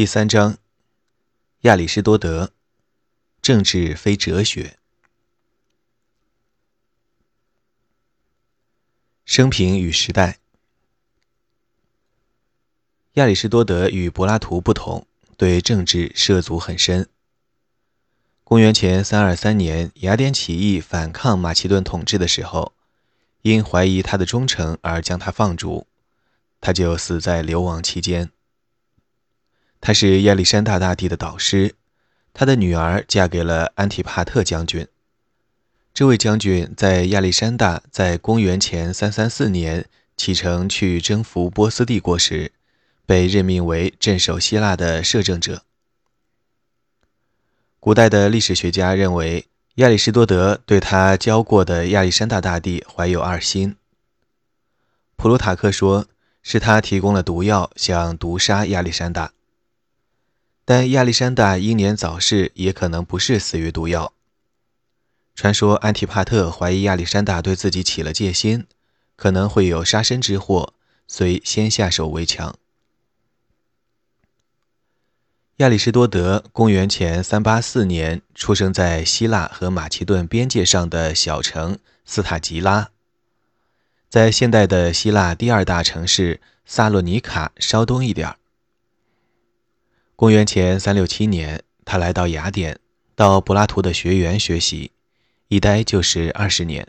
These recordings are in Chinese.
第三章，亚里士多德，政治非哲学。生平与时代。亚里士多德与柏拉图不同，对政治涉足很深。公元前三二三年，雅典起义反抗马其顿统治的时候，因怀疑他的忠诚而将他放逐，他就死在流亡期间。他是亚历山大大帝的导师，他的女儿嫁给了安提帕特将军。这位将军在亚历山大在公元前334年启程去征服波斯帝国时，被任命为镇守希腊的摄政者。古代的历史学家认为，亚里士多德对他教过的亚历山大大帝怀有二心。普鲁塔克说，是他提供了毒药，想毒杀亚历山大。但亚历山大英年早逝，也可能不是死于毒药。传说安提帕特怀疑亚历山大对自己起了戒心，可能会有杀身之祸，遂先下手为强。亚里士多德公元前384年出生在希腊和马其顿边界上的小城斯塔吉拉，在现代的希腊第二大城市萨洛尼卡稍东一点儿。公元前三六七年，他来到雅典，到柏拉图的学园学习，一待就是二十年。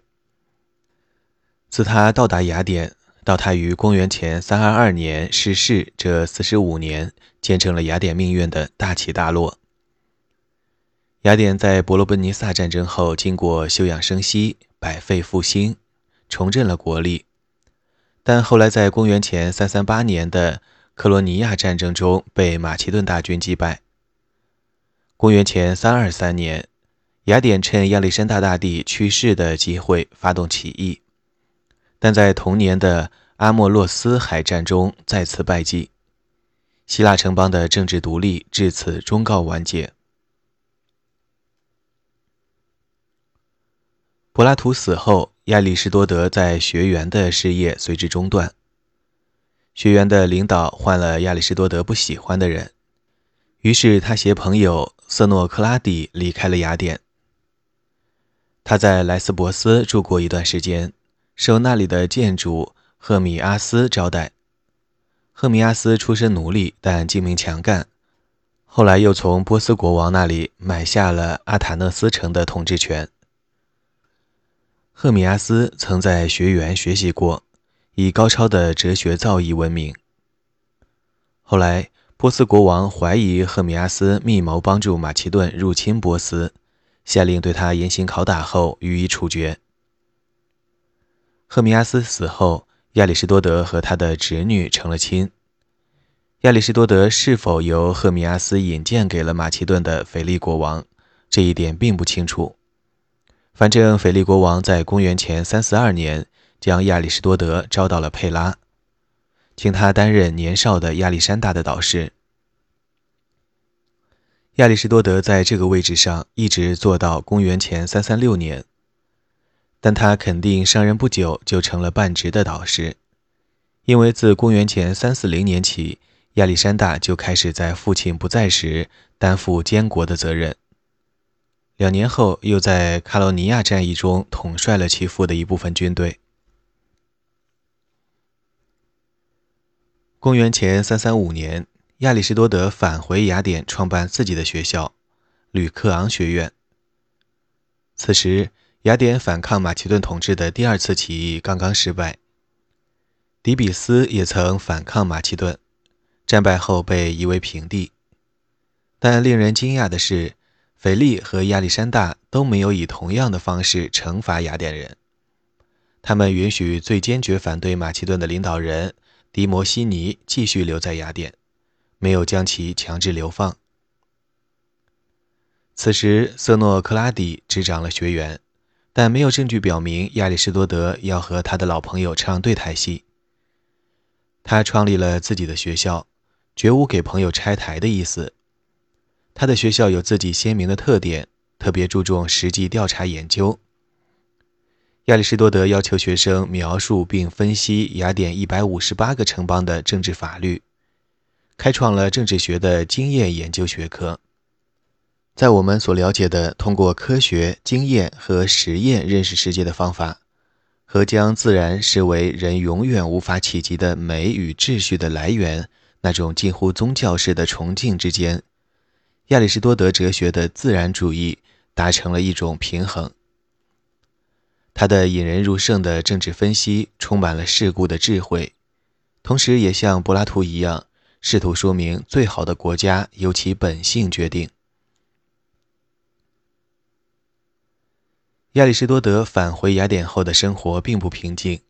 自他到达雅典到他于公元前三二二年逝世这四十五年，见证了雅典命运的大起大落。雅典在伯罗奔尼撒战争后，经过休养生息、百废复兴，重振了国力，但后来在公元前三三八年的。克罗尼亚战争中被马其顿大军击败。公元前三二三年，雅典趁亚历山大大帝去世的机会发动起义，但在同年的阿莫洛斯海战中再次败绩，希腊城邦的政治独立至此终告完结。柏拉图死后，亚里士多德在学园的事业随之中断。学员的领导换了亚里士多德不喜欢的人，于是他携朋友色诺克拉底离开了雅典。他在莱斯博斯住过一段时间，受那里的建筑赫米阿斯招待。赫米阿斯出身奴隶，但精明强干，后来又从波斯国王那里买下了阿塔勒斯城的统治权。赫米阿斯曾在学员学习过。以高超的哲学造诣闻名。后来，波斯国王怀疑赫米阿斯密谋帮助马其顿入侵波斯，下令对他严刑拷打后予以处决。赫米阿斯死后，亚里士多德和他的侄女成了亲。亚里士多德是否由赫米阿斯引荐给了马其顿的腓力国王，这一点并不清楚。反正腓力国王在公元前三四二年。将亚里士多德招到了佩拉，请他担任年少的亚历山大的导师。亚里士多德在这个位置上一直做到公元前三三六年，但他肯定上任不久就成了半职的导师，因为自公元前三四零年起，亚历山大就开始在父亲不在时担负监国的责任。两年后，又在卡罗尼亚战役中统帅了其父的一部分军队。公元前三三五年，亚里士多德返回雅典，创办自己的学校——吕克昂学院。此时，雅典反抗马其顿统治的第二次起义刚刚失败。底比斯也曾反抗马其顿，战败后被夷为平地。但令人惊讶的是，腓力和亚历山大都没有以同样的方式惩罚雅典人。他们允许最坚决反对马其顿的领导人。迪摩西尼继续留在雅典，没有将其强制流放。此时，瑟诺克拉底执掌了学园，但没有证据表明亚里士多德要和他的老朋友唱对台戏。他创立了自己的学校，绝无给朋友拆台的意思。他的学校有自己鲜明的特点，特别注重实际调查研究。亚里士多德要求学生描述并分析雅典一百五十八个城邦的政治法律，开创了政治学的经验研究学科。在我们所了解的通过科学、经验和实验认识世界的方法，和将自然视为人永远无法企及的美与秩序的来源那种近乎宗教式的崇敬之间，亚里士多德哲学的自然主义达成了一种平衡。他的引人入胜的政治分析充满了世故的智慧，同时也像柏拉图一样，试图说明最好的国家由其本性决定。亚里士多德返回雅典后的生活并不平静，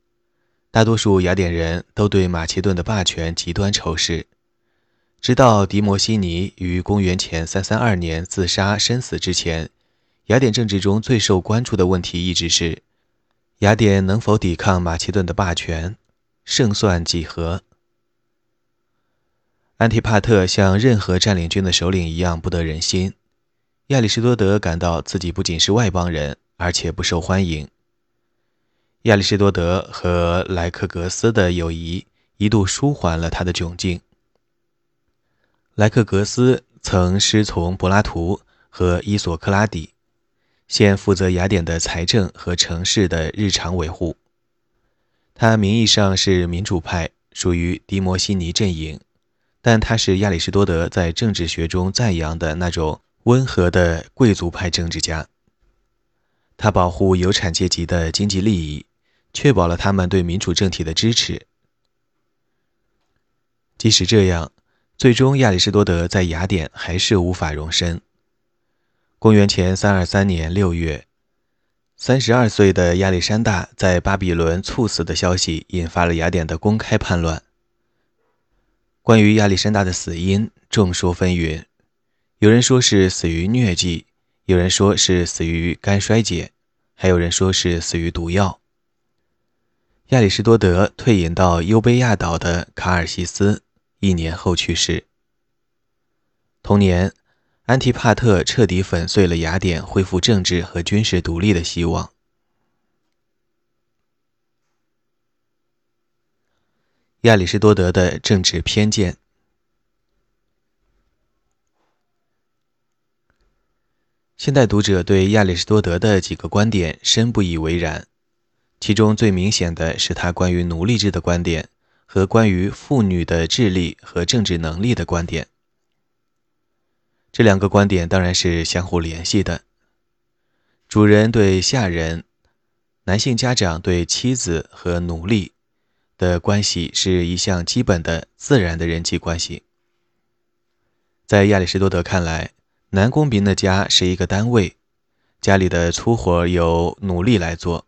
大多数雅典人都对马其顿的霸权极端仇视，直到迪摩西尼于公元前332年自杀身死之前，雅典政治中最受关注的问题一直是。雅典能否抵抗马其顿的霸权？胜算几何？安提帕特像任何占领军的首领一样不得人心。亚里士多德感到自己不仅是外邦人，而且不受欢迎。亚里士多德和莱克格斯的友谊一度舒缓了他的窘境。莱克格斯曾师从柏拉图和伊索克拉底。现负责雅典的财政和城市的日常维护。他名义上是民主派，属于迪摩西尼阵营，但他是亚里士多德在政治学中赞扬的那种温和的贵族派政治家。他保护有产阶级的经济利益，确保了他们对民主政体的支持。即使这样，最终亚里士多德在雅典还是无法容身。公元前三二三年六月，三十二岁的亚历山大在巴比伦猝死的消息引发了雅典的公开叛乱。关于亚历山大的死因，众说纷纭，有人说是死于疟疾，有人说是死于肝衰竭，还有人说是死于毒药。亚里士多德退隐到优卑亚岛的卡尔西斯，一年后去世。同年。安提帕特彻底粉碎了雅典恢复政治和军事独立的希望。亚里士多德的政治偏见。现代读者对亚里士多德的几个观点深不以为然，其中最明显的是他关于奴隶制的观点和关于妇女的智力和政治能力的观点。这两个观点当然是相互联系的。主人对下人、男性家长对妻子和奴隶的关系是一项基本的自然的人际关系。在亚里士多德看来，男公民的家是一个单位，家里的粗活由奴隶来做，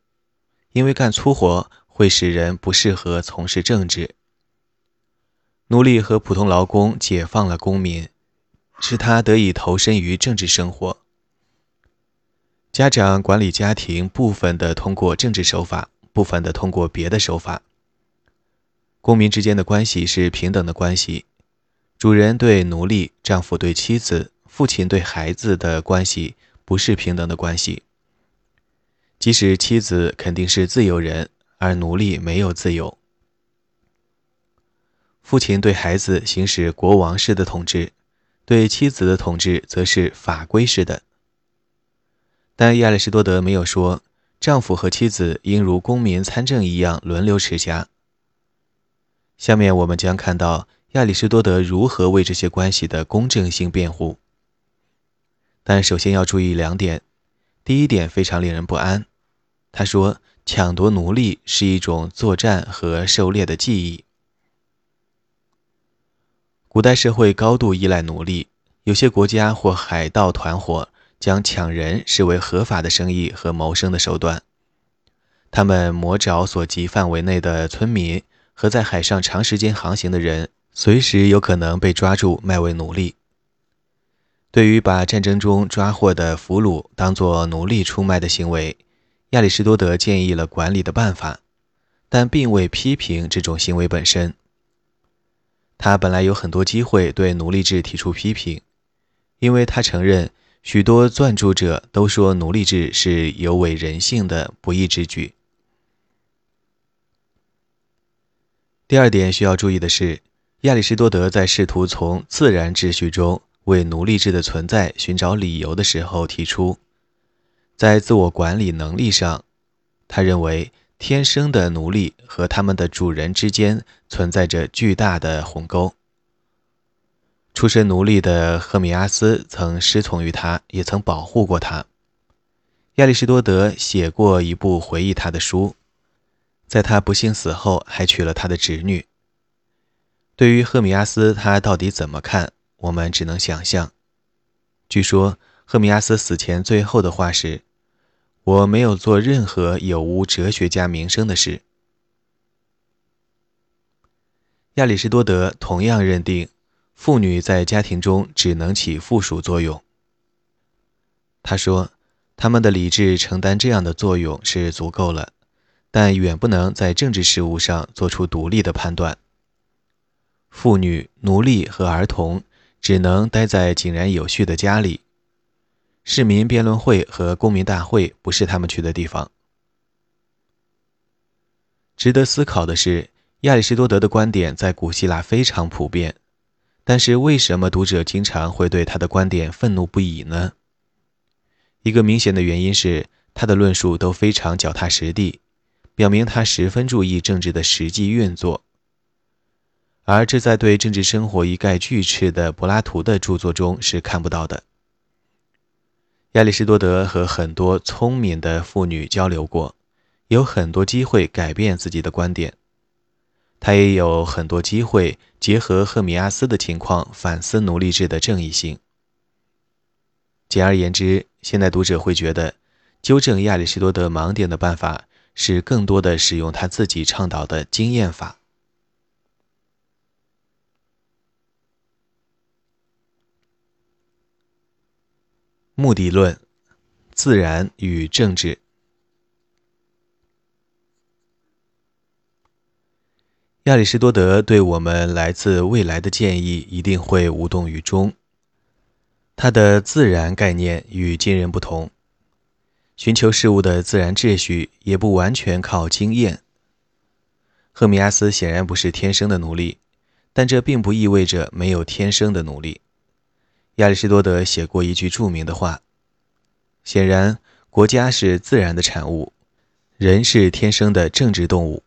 因为干粗活会使人不适合从事政治。奴隶和普通劳工解放了公民。使他得以投身于政治生活。家长管理家庭，部分的通过政治手法，部分的通过别的手法。公民之间的关系是平等的关系，主人对奴隶、丈夫对妻子、父亲对孩子的关系不是平等的关系。即使妻子肯定是自由人，而奴隶没有自由。父亲对孩子行使国王式的统治。对妻子的统治则是法规式的，但亚里士多德没有说丈夫和妻子应如公民参政一样轮流持家。下面我们将看到亚里士多德如何为这些关系的公正性辩护。但首先要注意两点：第一点非常令人不安，他说抢夺奴隶是一种作战和狩猎的技艺。古代社会高度依赖奴隶，有些国家或海盗团伙将抢人视为合法的生意和谋生的手段。他们魔爪所及范围内的村民和在海上长时间航行的人，随时有可能被抓住卖为奴隶。对于把战争中抓获的俘虏当作奴隶出卖的行为，亚里士多德建议了管理的办法，但并未批评这种行为本身。他本来有很多机会对奴隶制提出批评，因为他承认许多撰著者都说奴隶制是有违人性的不义之举。第二点需要注意的是，亚里士多德在试图从自然秩序中为奴隶制的存在寻找理由的时候提出，在自我管理能力上，他认为天生的奴隶和他们的主人之间存在着巨大的鸿沟。出身奴隶的赫米阿斯曾师从于他，也曾保护过他。亚里士多德写过一部回忆他的书，在他不幸死后，还娶了他的侄女。对于赫米阿斯，他到底怎么看？我们只能想象。据说，赫米阿斯死前最后的话是：“我没有做任何有无哲学家名声的事。”亚里士多德同样认定，妇女在家庭中只能起附属作用。他说：“他们的理智承担这样的作用是足够了，但远不能在政治事务上做出独立的判断。”妇女、奴隶和儿童只能待在井然有序的家里。市民辩论会和公民大会不是他们去的地方。值得思考的是，亚里士多德的观点在古希腊非常普遍，但是为什么读者经常会对他的观点愤怒不已呢？一个明显的原因是，他的论述都非常脚踏实地，表明他十分注意政治的实际运作。而这在对政治生活一概拒斥的柏拉图的著作中是看不到的。亚里士多德和很多聪明的妇女交流过，有很多机会改变自己的观点。他也有很多机会结合赫米阿斯的情况反思奴隶制的正义性。简而言之，现代读者会觉得，纠正亚里士多德盲点的办法是更多的使用他自己倡导的经验法。目的论，自然与政治。亚里士多德对我们来自未来的建议一定会无动于衷。他的自然概念与今人不同，寻求事物的自然秩序也不完全靠经验。赫米阿斯显然不是天生的奴隶，但这并不意味着没有天生的奴隶。亚里士多德写过一句著名的话：“显然，国家是自然的产物，人是天生的政治动物。”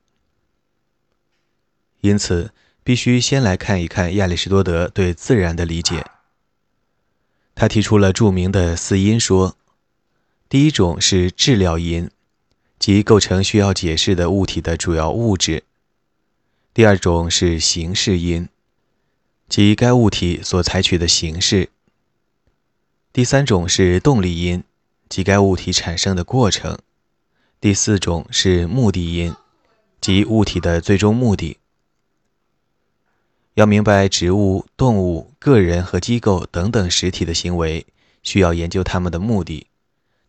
因此，必须先来看一看亚里士多德对自然的理解。他提出了著名的四因说：第一种是质料因，即构成需要解释的物体的主要物质；第二种是形式因，即该物体所采取的形式。第三种是动力因，即该物体产生的过程；第四种是目的因，即物体的最终目的。要明白植物、动物、个人和机构等等实体的行为，需要研究它们的目的，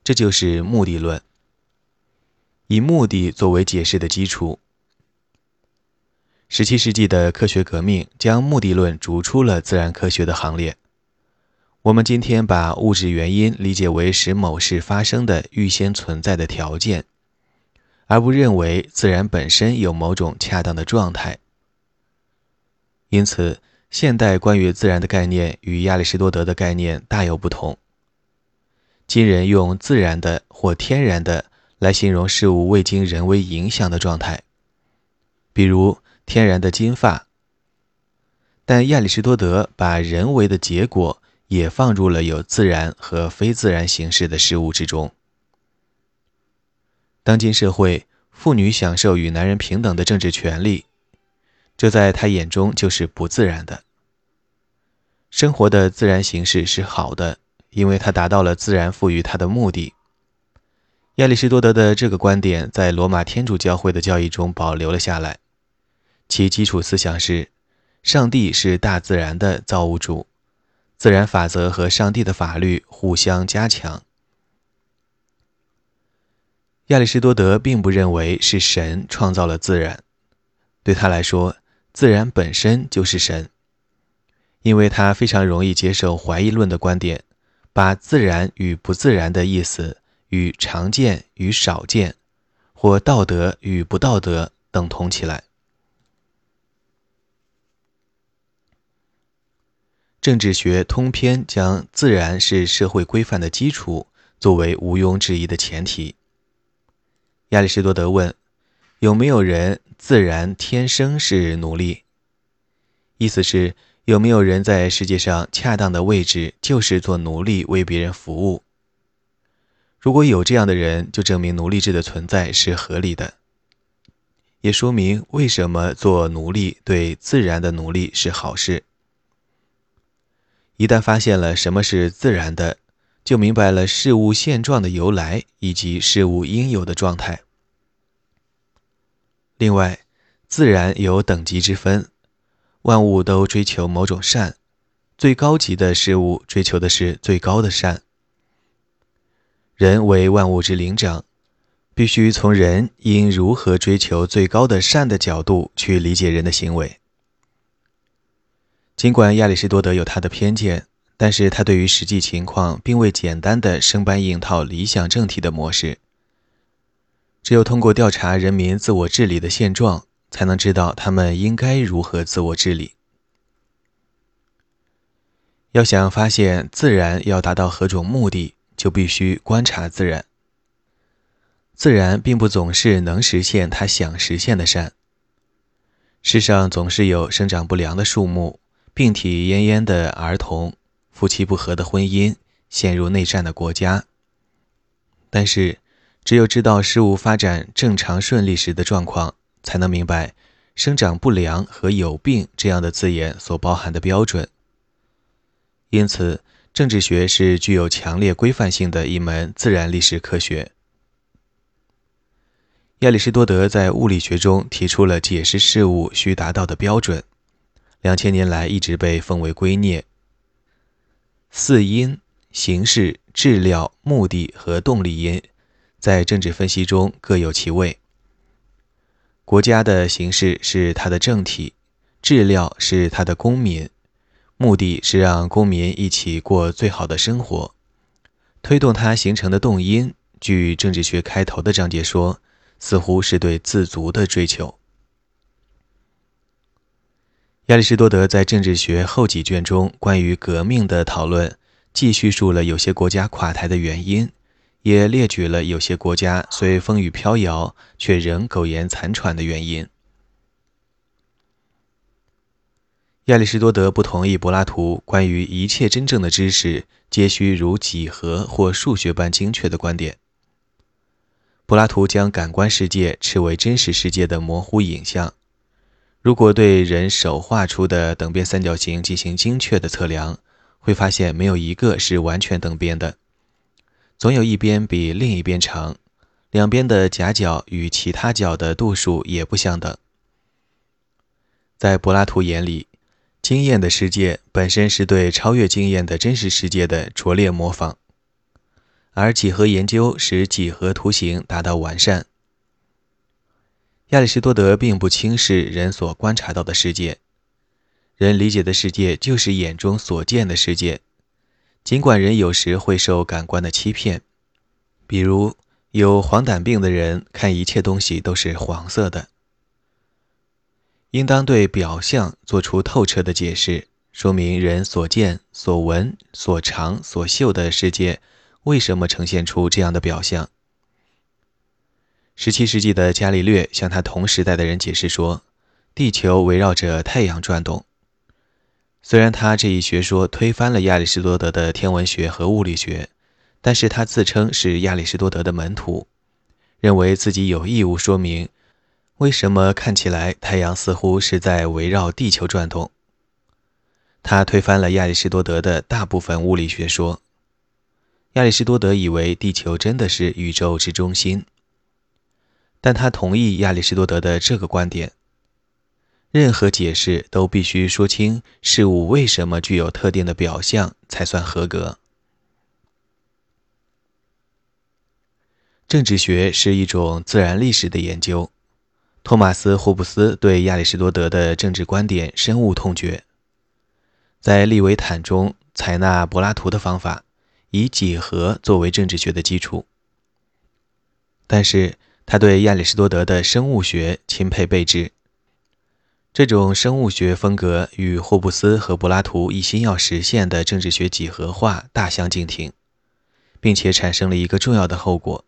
这就是目的论。以目的作为解释的基础。十七世纪的科学革命将目的论逐出了自然科学的行列。我们今天把物质原因理解为使某事发生的预先存在的条件，而不认为自然本身有某种恰当的状态。因此，现代关于自然的概念与亚里士多德的概念大有不同。今人用“自然的”或“天然的”来形容事物未经人为影响的状态，比如天然的金发。但亚里士多德把人为的结果。也放入了有自然和非自然形式的事物之中。当今社会，妇女享受与男人平等的政治权利，这在他眼中就是不自然的。生活的自然形式是好的，因为它达到了自然赋予它的目的。亚里士多德的这个观点在罗马天主教会的教义中保留了下来，其基础思想是：上帝是大自然的造物主。自然法则和上帝的法律互相加强。亚里士多德并不认为是神创造了自然，对他来说，自然本身就是神。因为他非常容易接受怀疑论的观点，把自然与不自然的意思与常见与少见，或道德与不道德等同起来。政治学通篇将自然是社会规范的基础作为毋庸置疑的前提。亚里士多德问：有没有人自然天生是奴隶？意思是有没有人在世界上恰当的位置就是做奴隶为别人服务？如果有这样的人，就证明奴隶制的存在是合理的，也说明为什么做奴隶对自然的奴隶是好事。一旦发现了什么是自然的，就明白了事物现状的由来以及事物应有的状态。另外，自然有等级之分，万物都追求某种善，最高级的事物追求的是最高的善。人为万物之灵长，必须从人应如何追求最高的善的角度去理解人的行为。尽管亚里士多德有他的偏见，但是他对于实际情况并未简单的生搬硬套理想政体的模式。只有通过调查人民自我治理的现状，才能知道他们应该如何自我治理。要想发现自然要达到何种目的，就必须观察自然。自然并不总是能实现他想实现的善。世上总是有生长不良的树木。病体奄奄的儿童，夫妻不和的婚姻，陷入内战的国家。但是，只有知道事物发展正常顺利时的状况，才能明白“生长不良”和“有病”这样的字眼所包含的标准。因此，政治学是具有强烈规范性的一门自然历史科学。亚里士多德在物理学中提出了解释事物需达到的标准。两千年来一直被奉为圭臬。四因、形式、质料、目的和动力因，在政治分析中各有其位。国家的形式是它的政体，质料是它的公民，目的是让公民一起过最好的生活。推动它形成的动因，据政治学开头的章节说，似乎是对自足的追求。亚里士多德在政治学后几卷中关于革命的讨论，既叙述了有些国家垮台的原因，也列举了有些国家虽风雨飘摇却仍苟延残喘的原因。亚里士多德不同意柏拉图关于一切真正的知识皆需如几何或数学般精确的观点。柏拉图将感官世界视为真实世界的模糊影像。如果对人手画出的等边三角形进行精确的测量，会发现没有一个是完全等边的，总有一边比另一边长，两边的夹角与其他角的度数也不相等。在柏拉图眼里，经验的世界本身是对超越经验的真实世界的拙劣模仿，而几何研究使几何图形达到完善。亚里士多德并不轻视人所观察到的世界，人理解的世界就是眼中所见的世界，尽管人有时会受感官的欺骗，比如有黄疸病的人看一切东西都是黄色的。应当对表象做出透彻的解释，说明人所见、所闻、所尝、所嗅的世界为什么呈现出这样的表象。十七世纪的伽利略向他同时代的人解释说，地球围绕着太阳转动。虽然他这一学说推翻了亚里士多德的天文学和物理学，但是他自称是亚里士多德的门徒，认为自己有义务说明为什么看起来太阳似乎是在围绕地球转动。他推翻了亚里士多德的大部分物理学说。亚里士多德以为地球真的是宇宙之中心。但他同意亚里士多德的这个观点：任何解释都必须说清事物为什么具有特定的表象才算合格。政治学是一种自然历史的研究。托马斯·霍布斯对亚里士多德的政治观点深恶痛绝，在利维坦中采纳柏拉图的方法，以几何作为政治学的基础，但是。他对亚里士多德的生物学钦佩备至。这种生物学风格与霍布斯和柏拉图一心要实现的政治学几何化大相径庭，并且产生了一个重要的后果。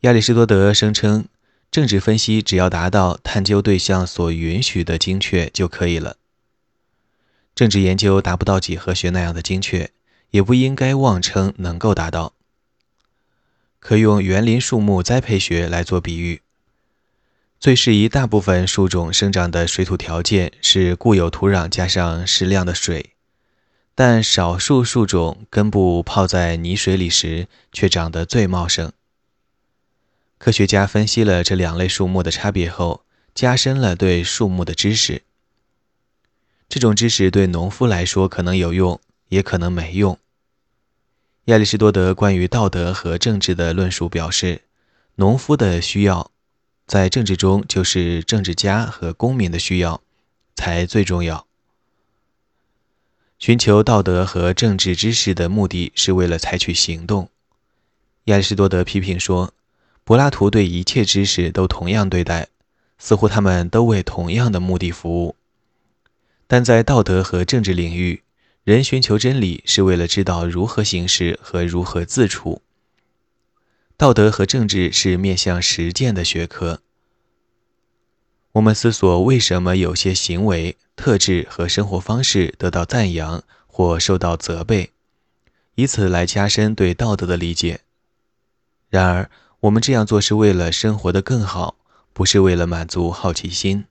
亚里士多德声称，政治分析只要达到探究对象所允许的精确就可以了。政治研究达不到几何学那样的精确，也不应该妄称能够达到。可用园林树木栽培学来做比喻。最适宜大部分树种生长的水土条件是固有土壤加上适量的水，但少数树种根部泡在泥水里时却长得最茂盛。科学家分析了这两类树木的差别后，加深了对树木的知识。这种知识对农夫来说可能有用，也可能没用。亚里士多德关于道德和政治的论述表示，农夫的需要。在政治中，就是政治家和公民的需要才最重要。寻求道德和政治知识的目的是为了采取行动。亚里士多德批评说，柏拉图对一切知识都同样对待，似乎他们都为同样的目的服务。但在道德和政治领域，人寻求真理是为了知道如何行事和如何自处。道德和政治是面向实践的学科。我们思索为什么有些行为特质和生活方式得到赞扬或受到责备，以此来加深对道德的理解。然而，我们这样做是为了生活的更好，不是为了满足好奇心。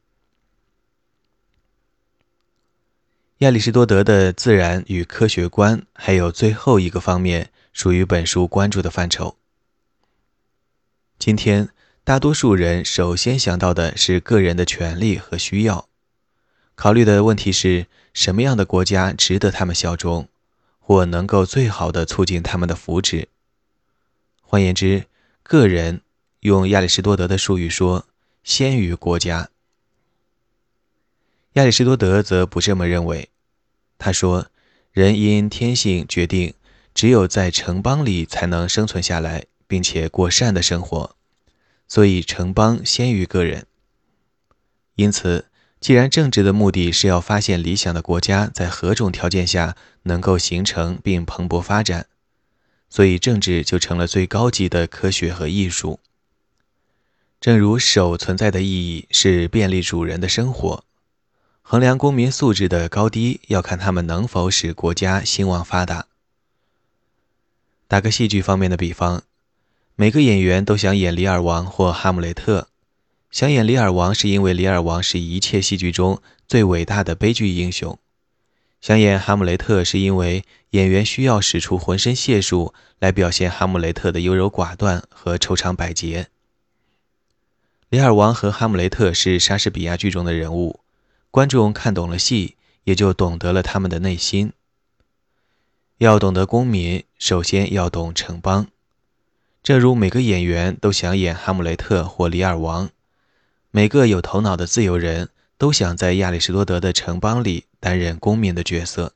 亚里士多德的自然与科学观还有最后一个方面属于本书关注的范畴。今天，大多数人首先想到的是个人的权利和需要，考虑的问题是什么样的国家值得他们效忠，或能够最好的促进他们的福祉。换言之，个人用亚里士多德的术语说，先于国家。亚里士多德则不这么认为，他说，人因天性决定，只有在城邦里才能生存下来。并且过善的生活，所以城邦先于个人。因此，既然政治的目的是要发现理想的国家在何种条件下能够形成并蓬勃发展，所以政治就成了最高级的科学和艺术。正如手存在的意义是便利主人的生活，衡量公民素质的高低要看他们能否使国家兴旺发达。打个戏剧方面的比方。每个演员都想演李尔王或哈姆雷特。想演李尔王是因为李尔王是一切戏剧中最伟大的悲剧英雄；想演哈姆雷特是因为演员需要使出浑身解数来表现哈姆雷特的优柔寡断和愁肠百结。李尔王和哈姆雷特是莎士比亚剧中的人物，观众看懂了戏，也就懂得了他们的内心。要懂得公民，首先要懂城邦。正如每个演员都想演哈姆雷特或李尔王，每个有头脑的自由人都想在亚里士多德的城邦里担任公民的角色。